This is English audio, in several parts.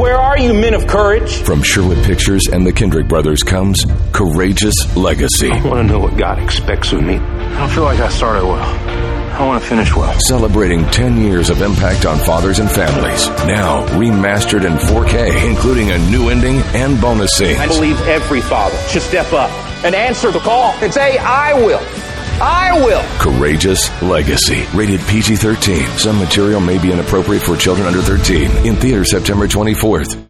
Where are you, men of courage? From Sherwood Pictures and the Kendrick Brothers comes Courageous Legacy. I want to know what God expects of me. I don't feel like I started well. I want to finish well. Celebrating 10 years of impact on fathers and families. Now remastered in 4K, including a new ending and bonus scenes. I believe every father should step up and answer the call and say, I will. I will. Courageous Legacy. Rated PG 13. Some material may be inappropriate for children under 13. In theater September 24th.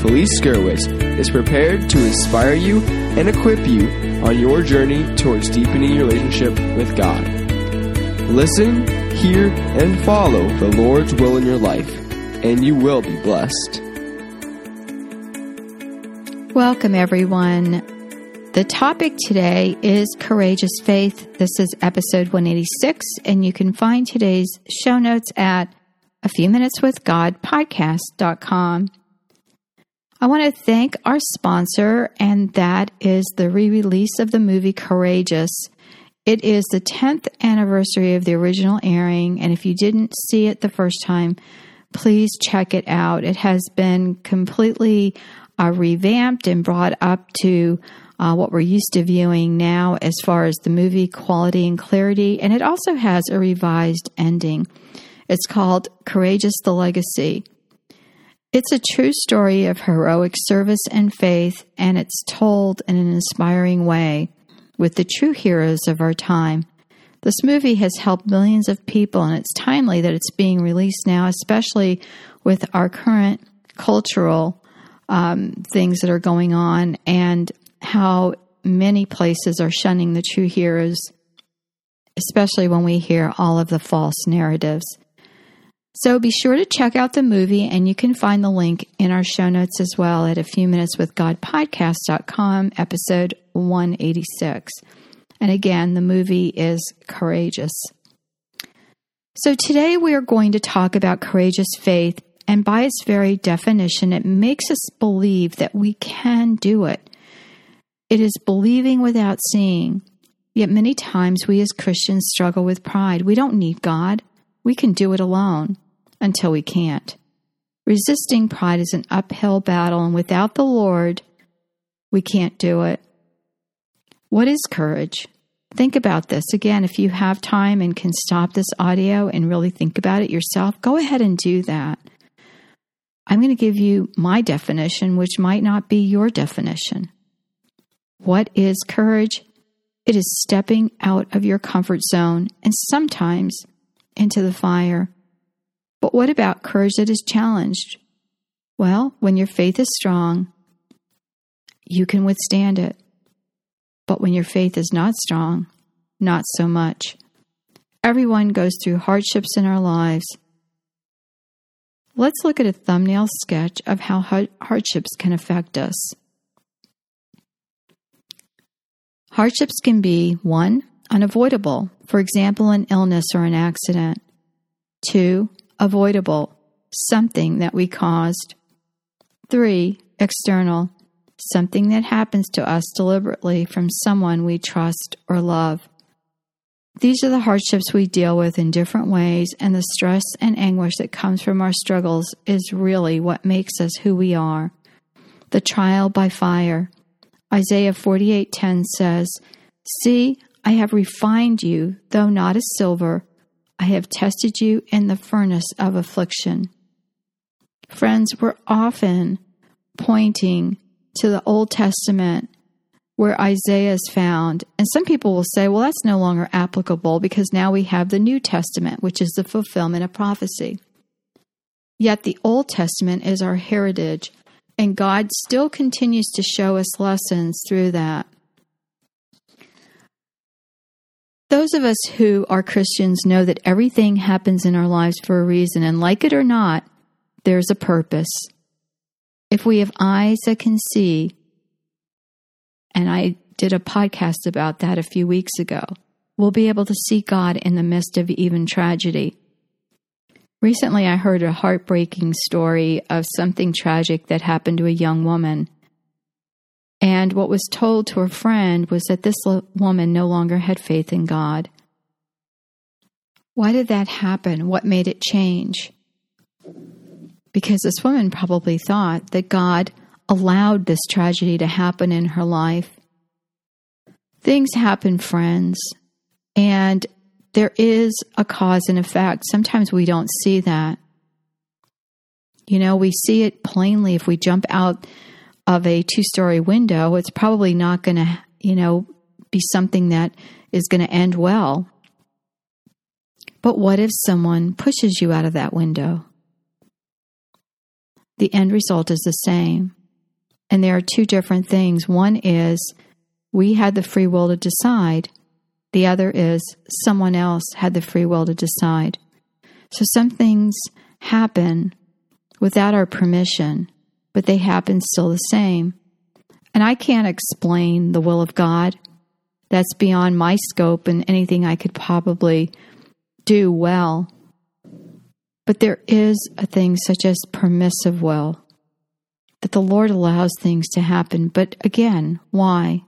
Felice Gerwitz, is prepared to inspire you and equip you on your journey towards deepening your relationship with God. Listen, hear, and follow the Lord's will in your life, and you will be blessed. Welcome, everyone. The topic today is courageous faith. This is episode 186, and you can find today's show notes at a few minutes with God podcast.com. I want to thank our sponsor, and that is the re release of the movie Courageous. It is the 10th anniversary of the original airing, and if you didn't see it the first time, please check it out. It has been completely uh, revamped and brought up to uh, what we're used to viewing now as far as the movie quality and clarity, and it also has a revised ending. It's called Courageous the Legacy. It's a true story of heroic service and faith, and it's told in an inspiring way with the true heroes of our time. This movie has helped millions of people, and it's timely that it's being released now, especially with our current cultural um, things that are going on and how many places are shunning the true heroes, especially when we hear all of the false narratives. So be sure to check out the movie, and you can find the link in our show notes as well at a few minutes with God podcast.com, episode 186. And again, the movie is Courageous. So today we are going to talk about courageous faith, and by its very definition, it makes us believe that we can do it. It is believing without seeing. Yet many times we as Christians struggle with pride. We don't need God. We can do it alone until we can't. Resisting pride is an uphill battle, and without the Lord, we can't do it. What is courage? Think about this. Again, if you have time and can stop this audio and really think about it yourself, go ahead and do that. I'm going to give you my definition, which might not be your definition. What is courage? It is stepping out of your comfort zone and sometimes into the fire. But what about courage that is challenged? Well, when your faith is strong, you can withstand it. But when your faith is not strong, not so much. Everyone goes through hardships in our lives. Let's look at a thumbnail sketch of how hardships can affect us. Hardships can be 1. Unavoidable, for example, an illness or an accident. 2 avoidable, something that we caused. Three, external, something that happens to us deliberately from someone we trust or love. These are the hardships we deal with in different ways, and the stress and anguish that comes from our struggles is really what makes us who we are. The trial by fire. Isaiah 48:10 says, "See, I have refined you, though not as silver, I have tested you in the furnace of affliction. Friends, we're often pointing to the Old Testament where Isaiah is found. And some people will say, well, that's no longer applicable because now we have the New Testament, which is the fulfillment of prophecy. Yet the Old Testament is our heritage, and God still continues to show us lessons through that. Those of us who are Christians know that everything happens in our lives for a reason, and like it or not, there's a purpose. If we have eyes that can see, and I did a podcast about that a few weeks ago, we'll be able to see God in the midst of even tragedy. Recently, I heard a heartbreaking story of something tragic that happened to a young woman. And what was told to her friend was that this woman no longer had faith in God. Why did that happen? What made it change? Because this woman probably thought that God allowed this tragedy to happen in her life. Things happen, friends, and there is a cause and effect. Sometimes we don't see that. You know, we see it plainly if we jump out of a two story window. It's probably not going to, you know, be something that is going to end well. But what if someone pushes you out of that window? The end result is the same. And there are two different things. One is we had the free will to decide, the other is someone else had the free will to decide. So some things happen without our permission, but they happen still the same. And I can't explain the will of God. That's beyond my scope and anything I could probably do well. But there is a thing such as permissive will, that the Lord allows things to happen. But again, why?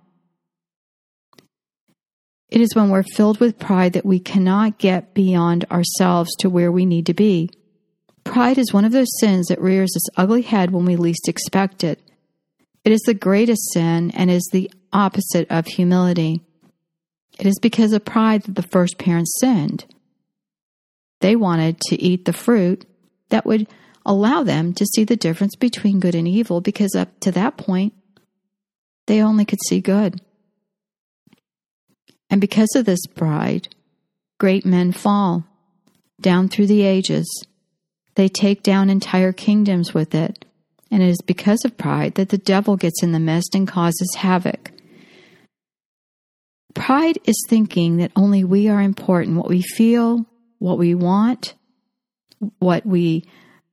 It is when we're filled with pride that we cannot get beyond ourselves to where we need to be. Pride is one of those sins that rears its ugly head when we least expect it. It is the greatest sin and is the opposite of humility. It is because of pride that the first parents sinned. They wanted to eat the fruit that would allow them to see the difference between good and evil because up to that point, they only could see good. And because of this pride, great men fall down through the ages. They take down entire kingdoms with it. And it is because of pride that the devil gets in the midst and causes havoc. Pride is thinking that only we are important, what we feel, what we want, what we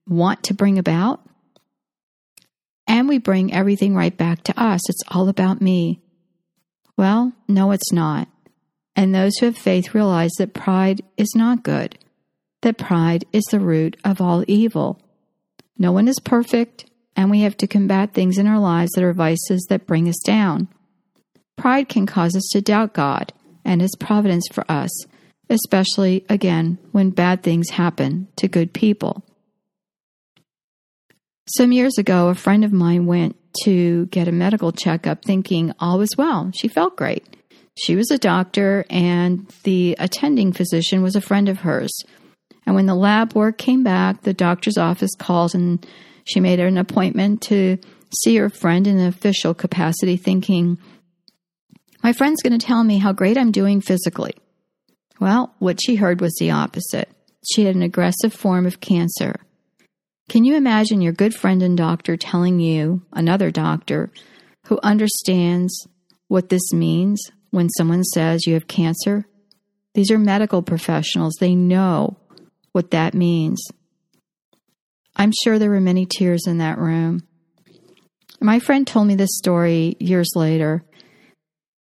want to bring about. And we bring everything right back to us. It's all about me. Well, no, it's not. And those who have faith realize that pride is not good, that pride is the root of all evil. No one is perfect, and we have to combat things in our lives that are vices that bring us down. Pride can cause us to doubt God and His providence for us, especially, again, when bad things happen to good people. Some years ago, a friend of mine went to get a medical checkup thinking all was well. She felt great. She was a doctor, and the attending physician was a friend of hers. And when the lab work came back, the doctor's office called and she made an appointment to see her friend in an official capacity, thinking, My friend's going to tell me how great I'm doing physically. Well, what she heard was the opposite. She had an aggressive form of cancer. Can you imagine your good friend and doctor telling you, another doctor, who understands what this means, when someone says you have cancer, these are medical professionals. They know what that means. I'm sure there were many tears in that room. My friend told me this story years later,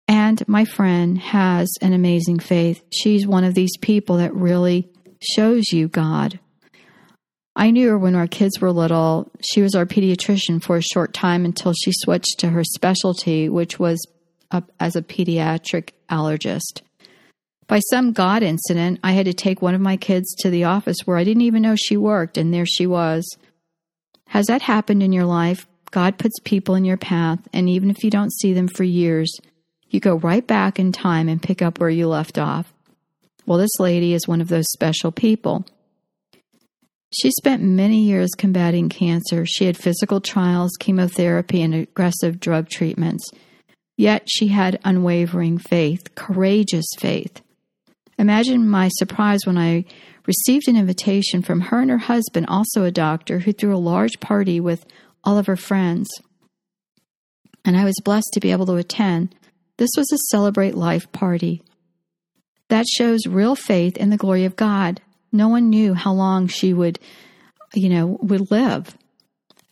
and my friend has an amazing faith. She's one of these people that really shows you God. I knew her when our kids were little. She was our pediatrician for a short time until she switched to her specialty, which was as a pediatric allergist. By some God incident, I had to take one of my kids to the office where I didn't even know she worked, and there she was. Has that happened in your life? God puts people in your path, and even if you don't see them for years, you go right back in time and pick up where you left off. Well, this lady is one of those special people. She spent many years combating cancer. She had physical trials, chemotherapy, and aggressive drug treatments. Yet she had unwavering faith, courageous faith. Imagine my surprise when I received an invitation from her and her husband, also a doctor, who threw a large party with all of her friends. And I was blessed to be able to attend. This was a Celebrate Life party. That shows real faith in the glory of God. No one knew how long she would, you know, would live.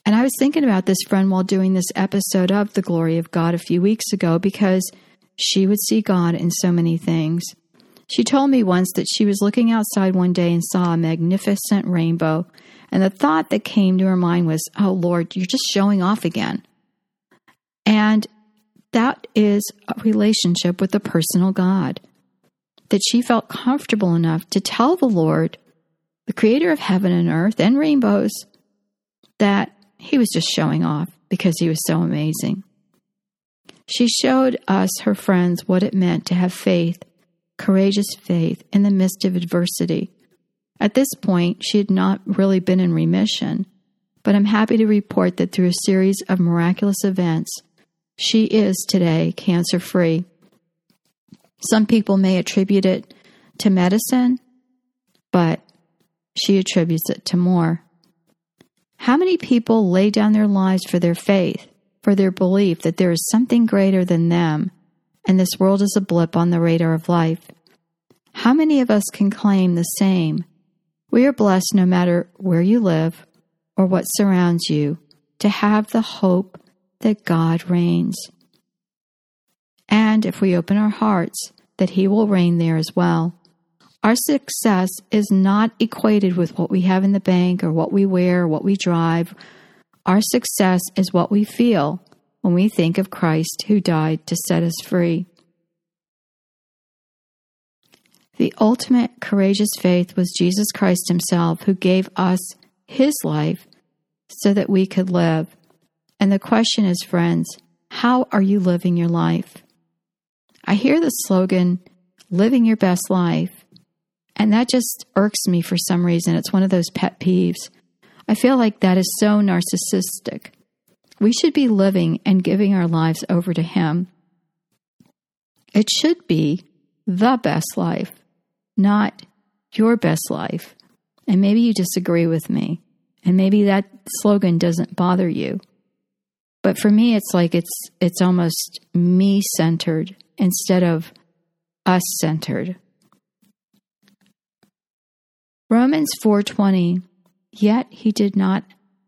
And I was thinking about this friend while doing this episode of The Glory of God a few weeks ago because she would see God in so many things. She told me once that she was looking outside one day and saw a magnificent rainbow, and the thought that came to her mind was, Oh Lord, you're just showing off again. And that is a relationship with the personal God. That she felt comfortable enough to tell the Lord, the creator of heaven and earth and rainbows, that he was just showing off because he was so amazing. She showed us, her friends, what it meant to have faith, courageous faith, in the midst of adversity. At this point, she had not really been in remission, but I'm happy to report that through a series of miraculous events, she is today cancer free. Some people may attribute it to medicine, but she attributes it to more. How many people lay down their lives for their faith, for their belief that there is something greater than them, and this world is a blip on the radar of life? How many of us can claim the same? We are blessed no matter where you live or what surrounds you to have the hope that God reigns. And if we open our hearts, that He will reign there as well. Our success is not equated with what we have in the bank or what we wear or what we drive. Our success is what we feel when we think of Christ who died to set us free. The ultimate courageous faith was Jesus Christ Himself who gave us His life so that we could live. And the question is, friends, how are you living your life? I hear the slogan, living your best life. And that just irks me for some reason. It's one of those pet peeves. I feel like that is so narcissistic. We should be living and giving our lives over to Him. It should be the best life, not your best life. And maybe you disagree with me, and maybe that slogan doesn't bother you. But for me, it's like it's it's almost me centered instead of us centered. Romans 4:20 Yet he did not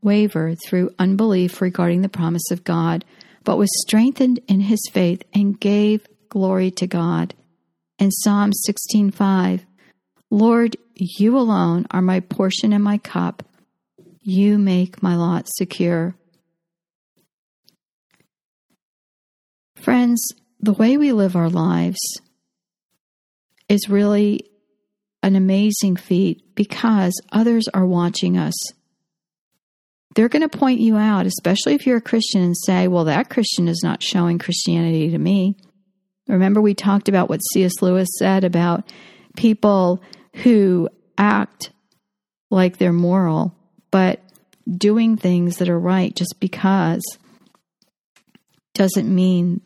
waver through unbelief regarding the promise of God, but was strengthened in his faith and gave glory to God. In Psalm 16:5 Lord, you alone are my portion and my cup. You make my lot secure. Friends, the way we live our lives is really an amazing feat because others are watching us. They're going to point you out, especially if you're a Christian, and say, Well, that Christian is not showing Christianity to me. Remember, we talked about what C.S. Lewis said about people who act like they're moral, but doing things that are right just because doesn't mean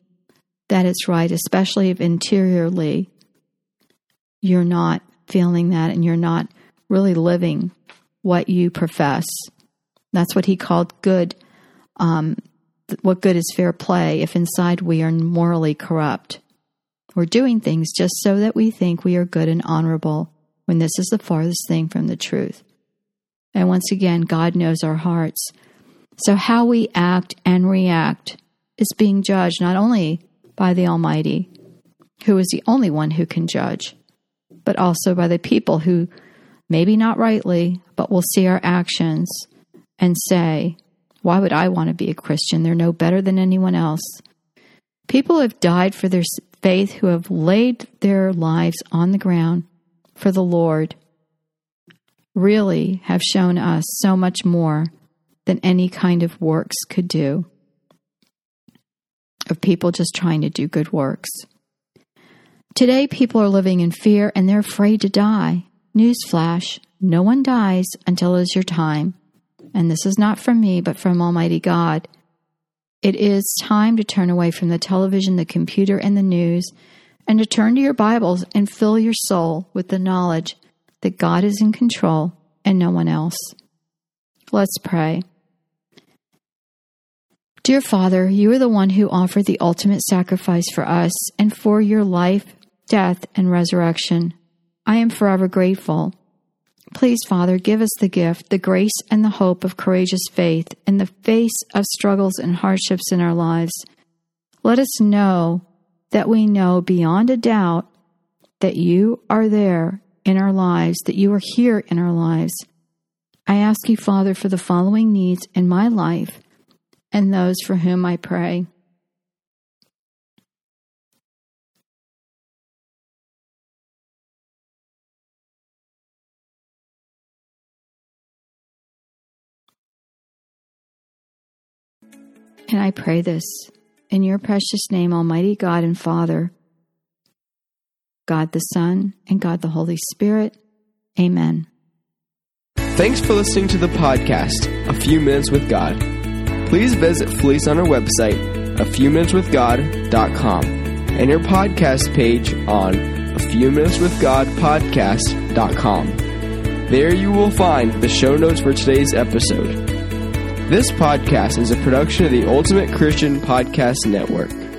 that it's right, especially if interiorly you're not feeling that and you're not really living what you profess. That's what he called good. Um, what good is fair play if inside we are morally corrupt? We're doing things just so that we think we are good and honorable when this is the farthest thing from the truth. And once again, God knows our hearts. So, how we act and react is being judged not only by the Almighty, who is the only one who can judge, but also by the people who, maybe not rightly, but will see our actions and say, Why would I want to be a Christian? They're no better than anyone else. People have died for their faith who have laid their lives on the ground for the Lord really have shown us so much more than any kind of works could do. Of people just trying to do good works. Today, people are living in fear and they're afraid to die. newsflash, no one dies until it is your time. And this is not from me, but from Almighty God. It is time to turn away from the television, the computer, and the news, and to turn to your Bibles and fill your soul with the knowledge that God is in control and no one else. Let's pray. Dear Father, you are the one who offered the ultimate sacrifice for us and for your life, death, and resurrection. I am forever grateful. Please, Father, give us the gift, the grace, and the hope of courageous faith in the face of struggles and hardships in our lives. Let us know that we know beyond a doubt that you are there in our lives, that you are here in our lives. I ask you, Father, for the following needs in my life and those for whom I pray. And I pray this in your precious name, Almighty God and Father, God the Son, and God the Holy Spirit. Amen. Thanks for listening to the podcast, A Few Minutes with God. Please visit Felice on our website, a few minutes with God.com, and your podcast page on a few minutes with God podcast.com. There you will find the show notes for today's episode. This podcast is a production of the Ultimate Christian Podcast Network.